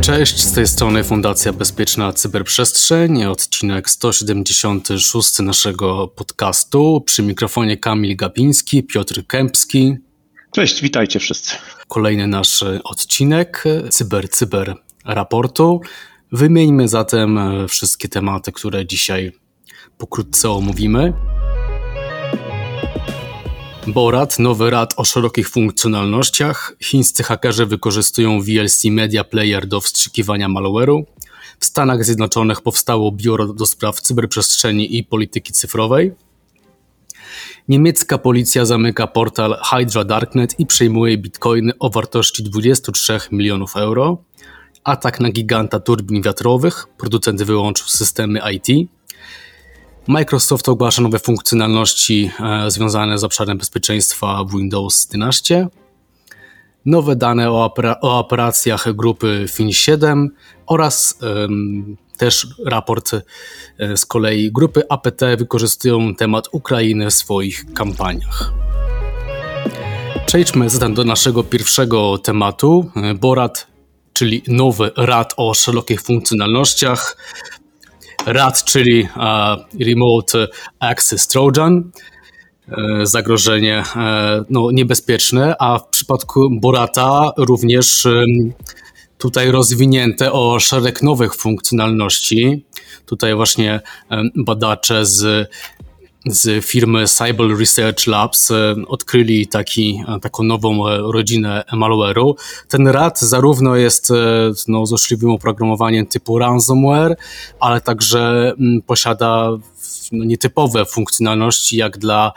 Cześć, z tej strony Fundacja Bezpieczna Cyberprzestrzeń, odcinek 176 naszego podcastu. Przy mikrofonie Kamil Gabiński, Piotr Kępski. Cześć, witajcie wszyscy. Kolejny nasz odcinek Cyber Cyber raportu. Wymieńmy zatem wszystkie tematy, które dzisiaj pokrótce omówimy. Borat, nowy rad o szerokich funkcjonalnościach. Chińscy hakerzy wykorzystują VLC Media Player do wstrzykiwania malware'u. W Stanach Zjednoczonych powstało biuro do spraw cyberprzestrzeni i polityki cyfrowej. Niemiecka policja zamyka portal Hydra Darknet i przejmuje bitcoiny o wartości 23 milionów euro. Atak na giganta turbin wiatrowych. Producent wyłączył systemy IT. Microsoft ogłasza nowe funkcjonalności e, związane z obszarem bezpieczeństwa w Windows 11, nowe dane o, opera o operacjach grupy FIN7 oraz też raport e, z kolei grupy APT wykorzystują temat Ukrainy w swoich kampaniach. Przejdźmy zatem do naszego pierwszego tematu. E, Borat, czyli nowy rad o szerokich funkcjonalnościach, RAT, czyli Remote Access Trojan, e, zagrożenie e, no, niebezpieczne, a w przypadku Borata również tutaj rozwinięte o szereg nowych funkcjonalności. Tutaj właśnie badacze z z firmy Cyber Research Labs e, odkryli taki, e, taką nową e, rodzinę malware'u. Ten RAT zarówno jest no, złośliwym oprogramowaniem typu ransomware, ale także mm, posiada no, nietypowe funkcjonalności jak dla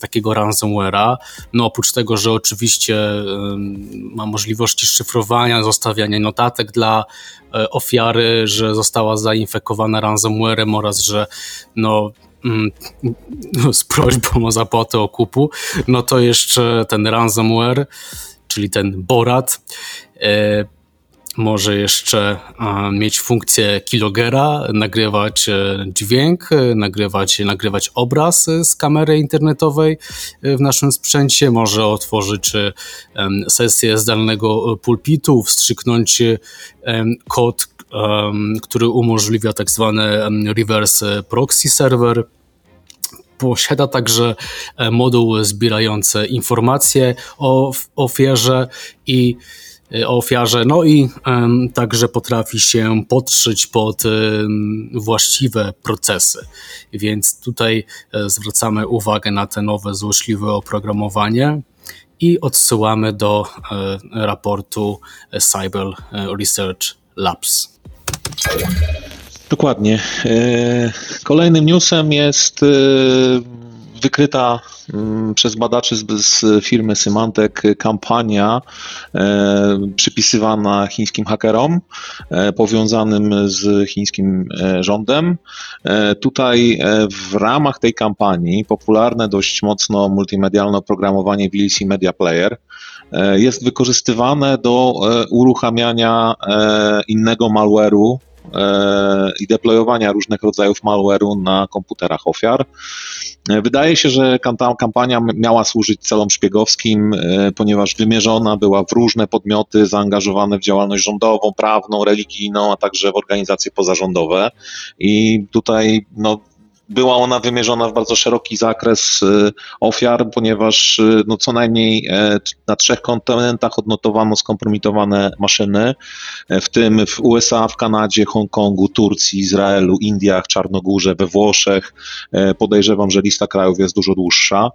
takiego ransomware'a. No oprócz tego, że oczywiście ma możliwości szyfrowania, zostawiania notatek dla ofiary, że została zainfekowana ransomwarem oraz, że no, z prośbą o zapłatę okupu, no to jeszcze ten ransomware, czyli ten Borat, e, może jeszcze mieć funkcję kilogera, nagrywać e, dźwięk, e, nagrywać, nagrywać obraz z kamery internetowej w naszym sprzęcie, może otworzyć sesję zdalnego pulpitu, wstrzyknąć kod który umożliwia tak zwany reverse proxy server. Posiada także e, moduł zbierający informacje o ofierze i e, o ofiarze, no i um, także potrafi się podszyć pod um, właściwe procesy. Więc tutaj um, zwracamy uwagę na te nowe złośliwe oprogramowanie i odsyłamy do raportu Cyber Research Labs. Dokładnie. E, kolejnym newsem jest e, wykryta mm, przez badaczy z, firmy Symantec kampania e, przypisywana chińskim hakerom powiązanym z chińskim rządem. Tutaj w ramach tej kampanii popularne dość mocno multimedialne oprogramowanie VLC Media Player jest wykorzystywane do uruchamiania innego malware'u E, i deployowania różnych rodzajów malware'u na komputerach ofiar. E, wydaje się, że kampania miała służyć celom szpiegowskim, e, ponieważ wymierzona była w różne podmioty zaangażowane w działalność rządową, prawną, religijną, a także w organizacje pozarządowe. I tutaj no, była ona wymierzona w bardzo szeroki zakres y, ofiar, ponieważ y, no, co najmniej e, na trzech kontynentach odnotowano skompromitowane maszyny, e, w tym w USA, w Kanadzie, Hongkongu, Turcji, Izraelu, Indiach, Czarnogórze, we Włoszech. E, podejrzewam, że lista krajów jest dużo dłuższa.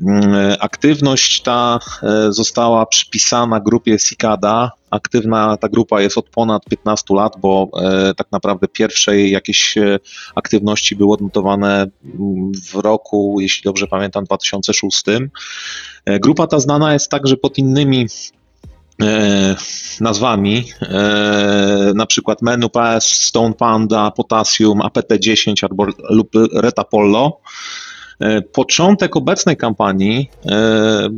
Mm, aktywność ta e, została przypisana grupie Cicada. Aktywna ta grupa jest od ponad 15 lat, bo e, tak naprawdę pierwsze jakieś e, aktywności były odnotowane mm, w roku, jeśli dobrze pamiętam, 2006. Grupa ta znana jest także pod innymi nazwami, na przykład Menu PS, Stone Panda, Potassium, APT-10 albo lub Retapollo. E, początek obecnej kampanii e,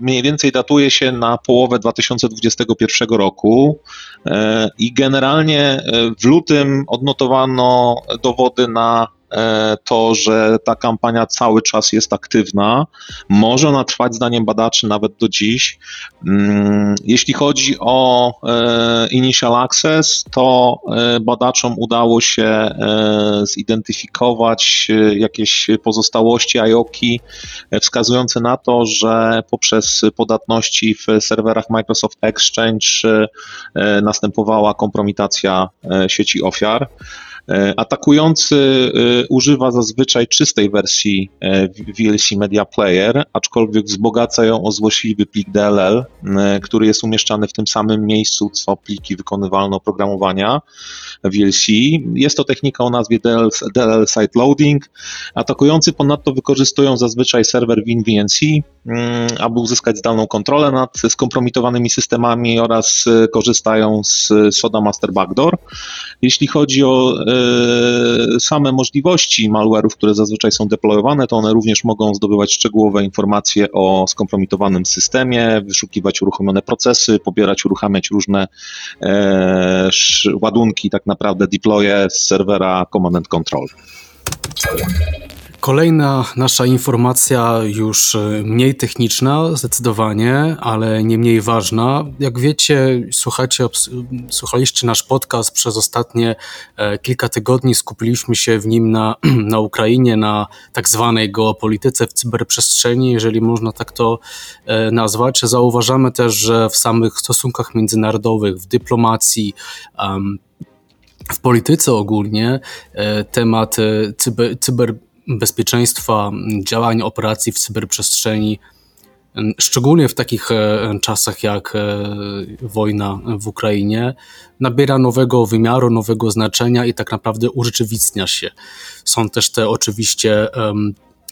mniej więcej datuje się na połowę 2021 roku e, i generalnie w lutym odnotowano dowody na to, że ta kampania cały czas jest aktywna. Może ona trwać, zdaniem badaczy, nawet do dziś. Mm, jeśli chodzi o e, Initial Access, to badaczom udało się zidentyfikować jakieś pozostałości IOKI wskazujące na to, że poprzez podatności w serwerach Microsoft Exchange następowała kompromitacja sieci ofiar. E, atakujący e, używa zazwyczaj czystej wersji e, VLC Media Player, aczkolwiek wzbogaca ją o złośliwy plik DLL, który jest umieszczany w tym samym miejscu co pliki wykonywalne oprogramowania VLC. Jest to technika o nazwie DLL, Site Loading. Atakujący ponadto wykorzystują zazwyczaj serwer WinVNC, mm, aby uzyskać zdalną kontrolę nad skompromitowanymi systemami oraz korzystają z Soda Master Backdoor. Jeśli chodzi o E, same możliwości malware'ów, które zazwyczaj są deployowane, to one również mogą zdobywać szczegółowe informacje o skompromitowanym systemie, wyszukiwać uruchomione procesy, pobierać, uruchamiać różne e, ładunki, tak naprawdę deploye z serwera Command and Control. Kolejna nasza informacja, już e, mniej techniczna, zdecydowanie, ale nie mniej ważna. Jak wiecie, słuchacie, słuchaliście nasz podcast przez ostatnie e, kilka tygodni, skupiliśmy się w nim na, na Ukrainie, na tak zwanej geopolityce w cyberprzestrzeni, jeżeli można tak to e, nazwać. Zauważamy też, że w samych stosunkach międzynarodowych, w dyplomacji, w polityce ogólnie temat cyber, cyber bezpieczeństwa działań, operacji w cyberprzestrzeni, szczególnie w takich e, czasach jak e, wojna w Ukrainie, nabiera nowego wymiaru, nowego znaczenia i tak naprawdę urzeczywistnia się. Są też te oczywiście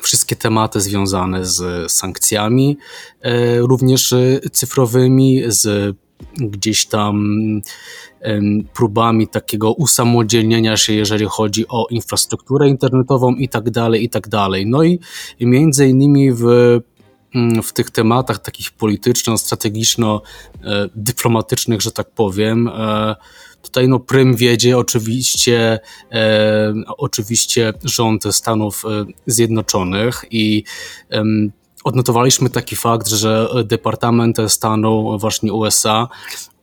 wszystkie tematy związane z sankcjami, e, również cyfrowymi, z gdzieś tam próbami takiego usamodzielnienia się, jeżeli chodzi o infrastrukturę internetową i tak dalej, i tak dalej. No i między innymi w mm, w tych tematach takich polityczno-strategiczno-dyplomatycznych, że tak powiem. E, tutaj no prym wiedzie oczywiście, e, oczywiście rząd Stanów e, Zjednoczonych i odnotowaliśmy taki fakt, że Departament Stanu właśnie USA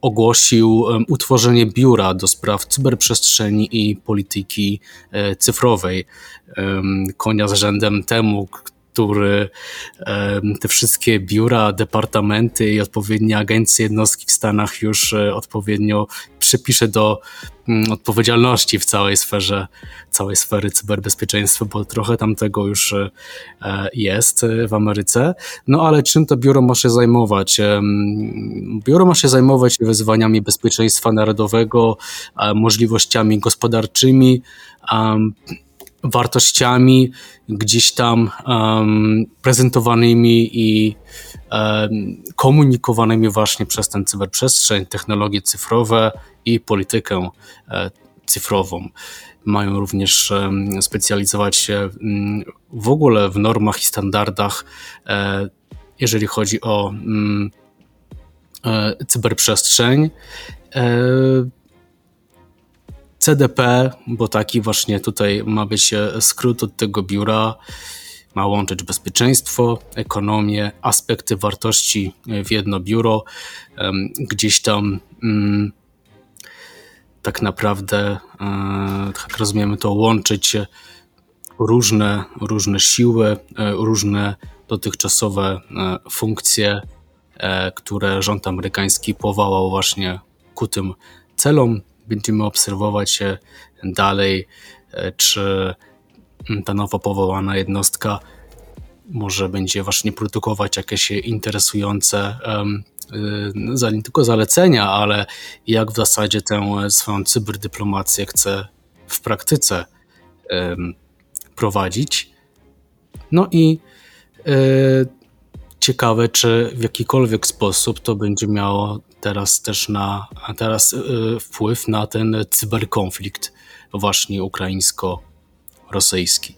ogłosił utworzenie biura do spraw cyberprzestrzeni i polityki e, cyfrowej. Konia z rzędem temu, który te wszystkie biura, departamenty i odpowiednie agencje, jednostki w Stanach już e, odpowiednio przypisze do mm, odpowiedzialności w całej sferze, całej sfery cyberbezpieczeństwa, bo trochę tam tego już e, jest w Ameryce. No ale czym to biuro ma się zajmować? Biuro ma się zajmować wyzwaniami bezpieczeństwa narodowego, możliwościami gospodarczymi, wartościami gdzieś tam um, prezentowanymi i um, komunikowanymi właśnie przez ten cyberprzestrzeń, technologie cyfrowe i politykę um, cyfrową. Mają również specjalizować się mm, w ogóle w normach i standardach, e, jeżeli chodzi o mm, e, cyberprzestrzeń. E, CDP, bo taki właśnie tutaj ma być e, skrót od tego biura, ma łączyć bezpieczeństwo, ekonomię, aspekty wartości w jedno biuro. Gdzieś tam mm, tak naprawdę, e, tak rozumiemy to, łączyć różne, różne siły, e, różne dotychczasowe funkcje, które rząd amerykański powołał właśnie ku tym celom będziemy obserwować dalej, e, czy ta nowo powołana jednostka może będzie właśnie produkować jakieś interesujące e, nie tylko zalecenia, ale jak w zasadzie tę swoją cyberdyplomację chce w praktyce prowadzić. No i e, ciekawe, czy w jakikolwiek sposób to będzie miało teraz też na, teraz y, wpływ na ten cyberkonflikt właśnie ukraińsko-rosyjski.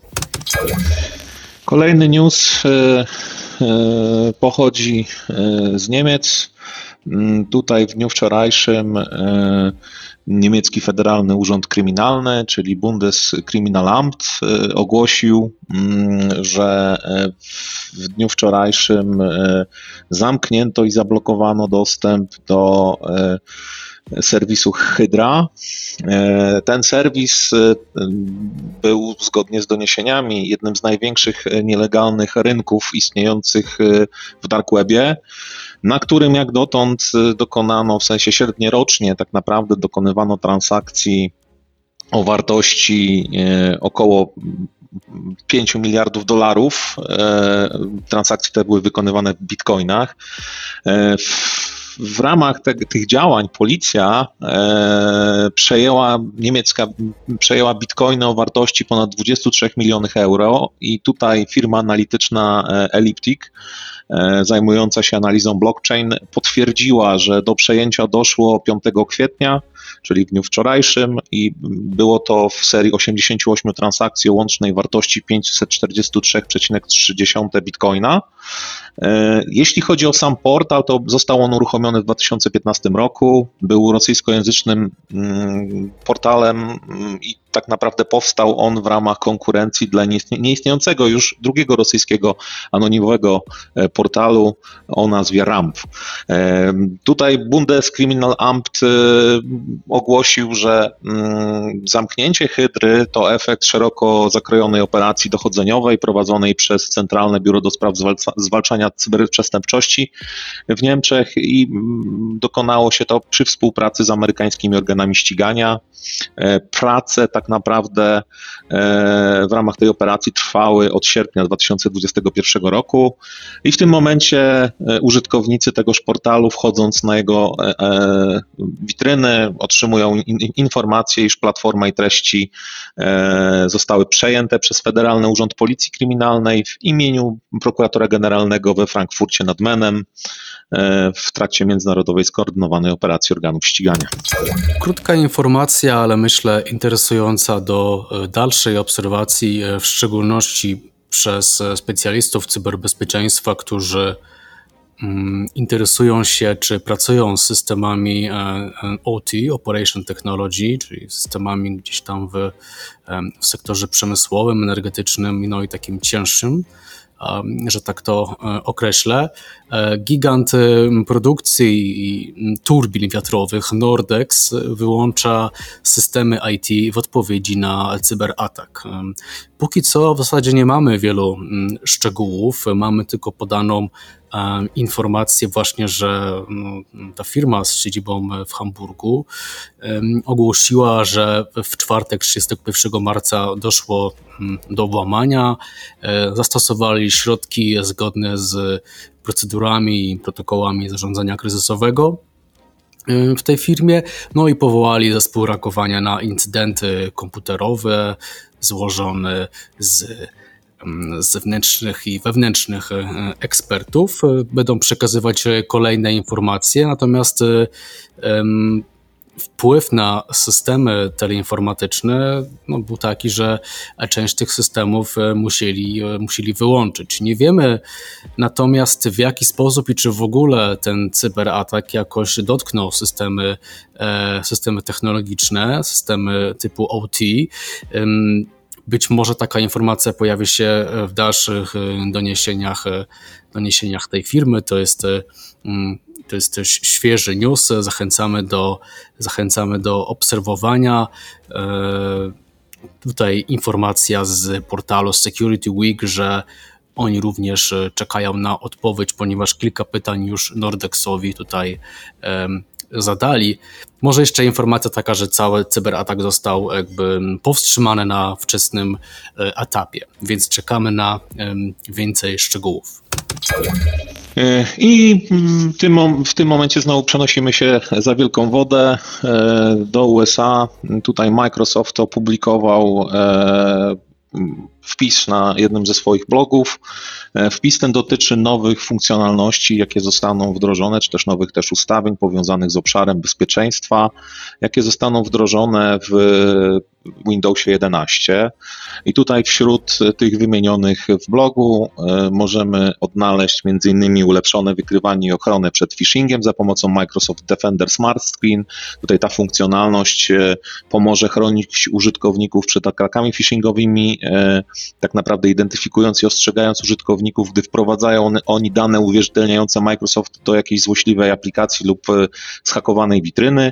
Kolejny news y, y, pochodzi z Niemiec. Mm, tutaj w dniu wczorajszym niemiecki Federalny Urząd Kryminalny, czyli Bundeskriminalamt, ogłosił, mm, że w dniu wczorajszym zamknięto i zablokowano dostęp do serwisu Hydra. E, ten serwis e, był zgodnie z doniesieniami jednym z największych nielegalnych rynków istniejących e, w dark webie, na którym jak dotąd dokonano, w sensie średnio rocznie tak naprawdę dokonywano transakcji o wartości około 5 miliardów dolarów. Transakcje te były wykonywane w bitcoinach. W w ramach te, tych działań policja e, przejęła, niemiecka przejęła bitcoiny o wartości ponad 23 milionów euro i tutaj firma analityczna e, Elliptic e, zajmująca się analizą blockchain potwierdziła, że do przejęcia doszło 5 kwietnia czyli w dniu wczorajszym i było to w serii 88 transakcji o łącznej wartości 543,3 bitcoina. E, jeśli chodzi o sam portal, to został on uruchomiony w 2015 roku. Był rosyjskojęzycznym mm, portalem mm, i tak naprawdę powstał on w ramach konkurencji dla nieistniejącego już drugiego rosyjskiego anonimowego e, portalu o nazwie RAMP. E, tutaj Bundeskriminalamt ogłosił, że mm, zamknięcie Hydry to efekt szeroko zakrojonej operacji dochodzeniowej prowadzonej przez Centralne Biuro do Spraw Zwalczania Cyberprzestępczości w Niemczech i mm, dokonało się to przy współpracy z amerykańskimi organami ścigania. E, prace tak naprawdę e, w ramach tej operacji trwały od sierpnia 2021 roku i w tym momencie e, użytkownicy tegoż portalu wchodząc na jego witryny otrzymują informację, iż platforma i treści zostały przejęte przez Federalny Urząd Policji Kryminalnej w imieniu prokuratora generalnego we Frankfurcie nad Menem w trakcie międzynarodowej skoordynowanej operacji organów ścigania. Krótka informacja, ale myślę interesująca do e, dalszej obserwacji, e, w szczególności przez e, specjalistów cyberbezpieczeństwa, którzy interesują się, czy pracują z systemami OT, Operation Technology, czyli systemami gdzieś tam w, w sektorze przemysłowym, energetycznym, no i takim cięższym że tak to e, określę. E, gigant produkcji turbin wiatrowych Nordex wyłącza systemy IT w odpowiedzi na cyberatak. Póki co w zasadzie nie mamy wielu szczegółów, mamy tylko podaną informację właśnie, że no, ta firma z siedzibą w Hamburgu ogłosiła, że w czwartek 31 marca doszło mm, do włamania, e, zastosowali środki zgodne z procedurami i protokołami zarządzania kryzysowego e, w tej firmie, no i powołali zespół reagowania na incydenty komputerowe złożone z zewnętrznych i wewnętrznych e, ekspertów. E, będą przekazywać e, kolejne informacje, natomiast wpływ na systemy teleinformatyczne no, był taki, że część tych systemów musieli, musieli wyłączyć. Nie wiemy natomiast w jaki sposób i czy w ogóle ten cyberatak jakoś dotknął systemy, systemy technologiczne, systemy typu OT. Być może taka informacja pojawi się w dalszych e, doniesieniach, e, doniesieniach tej firmy. To jest, e, mm, to jest świeży news. Zachęcamy do, zachęcamy do obserwowania. Tutaj informacja z portalu Security Week, że oni również czekają na odpowiedź, ponieważ kilka pytań już Nordexowi tutaj zadali. Może jeszcze informacja taka, że cały cyberatak został jakby powstrzymany na wczesnym e, etapie, więc czekamy na więcej szczegółów. E, I w tym, w tym momencie znowu przenosimy się za wielką wodę e, do USA. Tutaj Microsoft opublikował wpis na jednym ze swoich blogów. Wpis ten dotyczy nowych funkcjonalności, jakie zostaną wdrożone, czy też nowych też ustawień powiązanych z obszarem bezpieczeństwa, jakie zostaną wdrożone w Windowsie 11. I tutaj wśród tych wymienionych w blogu e, możemy odnaleźć m.in. ulepszone wykrywanie i ochronę przed phishingiem za pomocą Microsoft Defender Smart Screen. Tutaj ta funkcjonalność e, pomoże chronić użytkowników przed atakami phishingowymi, e, tak naprawdę identyfikując i ostrzegając użytkowników, gdy wprowadzają oni dane uwierzytelniające Microsoft do jakiejś złośliwej aplikacji lub zhakowanej witryny.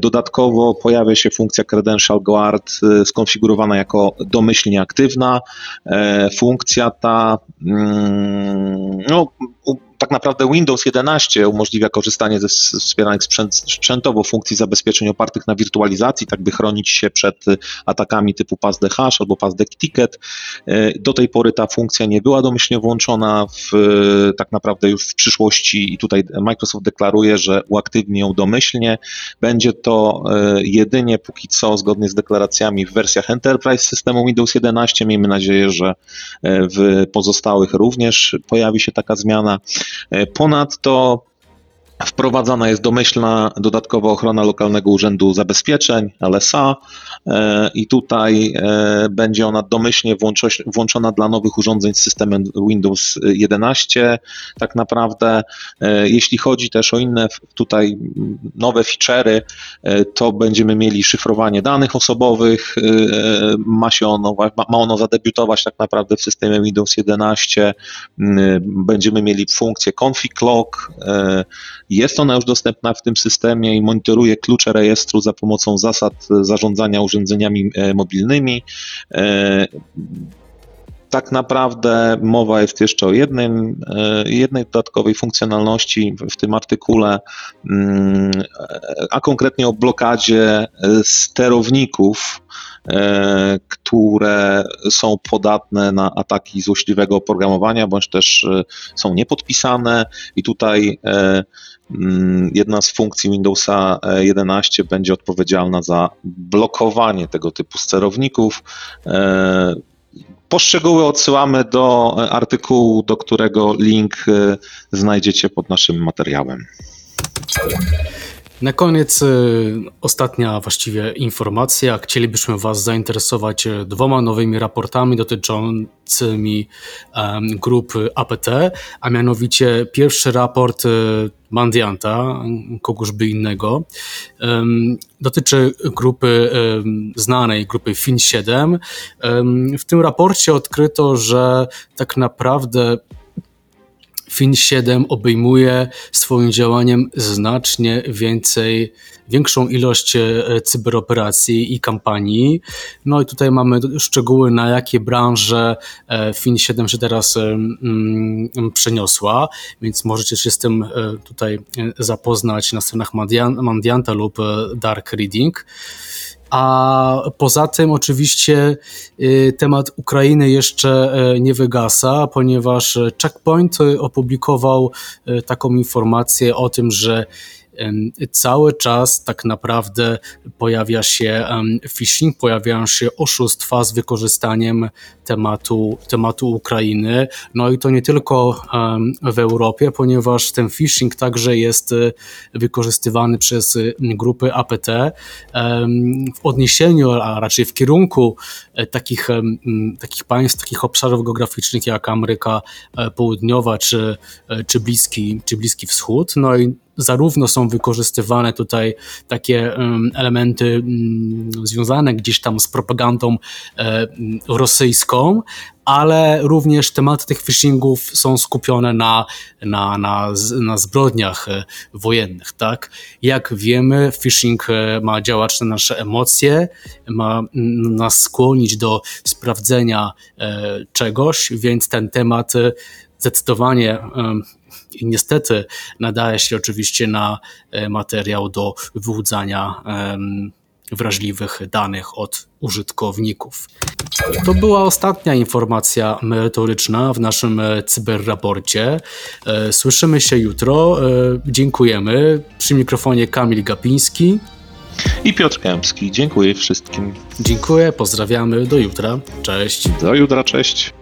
Dodatkowo pojawia się funkcja Credential Guard Y, skonfigurowana jako domyślnie aktywna. E, funkcja ta mm, no, tak naprawdę Windows 11 umożliwia korzystanie ze wspieranych sprzęt, sprzętowo funkcji zabezpieczeń opartych na wirtualizacji, tak by chronić się przed atakami typu passd hash albo passd ticket. E, do tej pory ta funkcja nie była domyślnie włączona, w, tak naprawdę już w przyszłości i tutaj Microsoft deklaruje, że uaktywni ją domyślnie. Będzie to jedynie póki co zgodnie z deklaracjami w wersjach Enterprise systemu Windows 11. Miejmy nadzieję, że w pozostałych również pojawi się taka zmiana. E, ponadto Wprowadzana jest domyślna dodatkowa ochrona lokalnego urzędu zabezpieczeń, LSA, e, i tutaj e, będzie ona domyślnie włączona dla nowych urządzeń z systemem Windows 11. Tak naprawdę, jeśli chodzi też o inne tutaj nowe feature'y, to będziemy mieli szyfrowanie danych osobowych. Ma, się ono, ma ono zadebiutować tak naprawdę w systemie Windows 11. Będziemy mieli funkcję config log jest ona już dostępna w tym systemie i monitoruje klucze rejestru za pomocą zasad zarządzania urządzeniami e, mobilnymi. E, tak naprawdę mowa jest jeszcze o jednym, e, jednej dodatkowej funkcjonalności w tym artykule, mm, a konkretnie o blokadzie sterowników, które są podatne na ataki złośliwego oprogramowania, bądź też są niepodpisane i tutaj Mm, jedna z funkcji Windowsa 11 będzie odpowiedzialna za blokowanie tego typu sterowników. E, poszczegóły odsyłamy do artykułu, do którego link e, znajdziecie pod naszym materiałem. Na koniec y, ostatnia właściwie informacja. Chcielibyśmy Was zainteresować dwoma nowymi raportami dotyczącymi grupy APT, a mianowicie pierwszy raport Mandianta, kogożby innego, dotyczy grupy znanej, grupy FIN7. W tym raporcie odkryto, że tak naprawdę Fin 7 obejmuje swoim działaniem znacznie więcej, większą ilość e, cyberoperacji i kampanii. No i tutaj mamy szczegóły, na jakie branże e, Fin 7 się teraz e, przeniosła, więc możecie się z tym tutaj zapoznać na stronach Mandianta lub Dark Reading. A poza tym oczywiście y, temat Ukrainy jeszcze y, nie wygasa, ponieważ Checkpoint opublikował y, taką informację o tym, że cały czas tak naprawdę pojawia się phishing, pojawiają się oszustwa z wykorzystaniem tematu, tematu Ukrainy. No i to nie tylko w Europie, ponieważ ten phishing także jest e, wykorzystywany przez e, grupy APT w odniesieniu, a raczej w kierunku e, takich, takich państw, takich obszarów geograficznych jak Ameryka Południowa czy, czy, Bliski, czy Bliski Wschód. No i zarówno są wykorzystywane tutaj takie elementy mm, związane gdzieś tam z propagandą e, rosyjską, ale również tematy tych phishingów są skupione na, na, na, na zbrodniach e, wojennych. Tak? Jak wiemy, phishing e, ma działać na nasze emocje, ma nas skłonić do sprawdzenia czegoś, więc ten temat zdecydowanie i niestety nadaje się oczywiście na e, materiał do wyłudzania wrażliwych danych od użytkowników. To była ostatnia informacja merytoryczna w naszym e, cyberraporcie. E, słyszymy się jutro. Dziękujemy. Przy mikrofonie Kamil Gapiński I Piotr Kępski. Dziękuję wszystkim. Dziękuję, pozdrawiamy, do jutra. Cześć. Do jutra, cześć.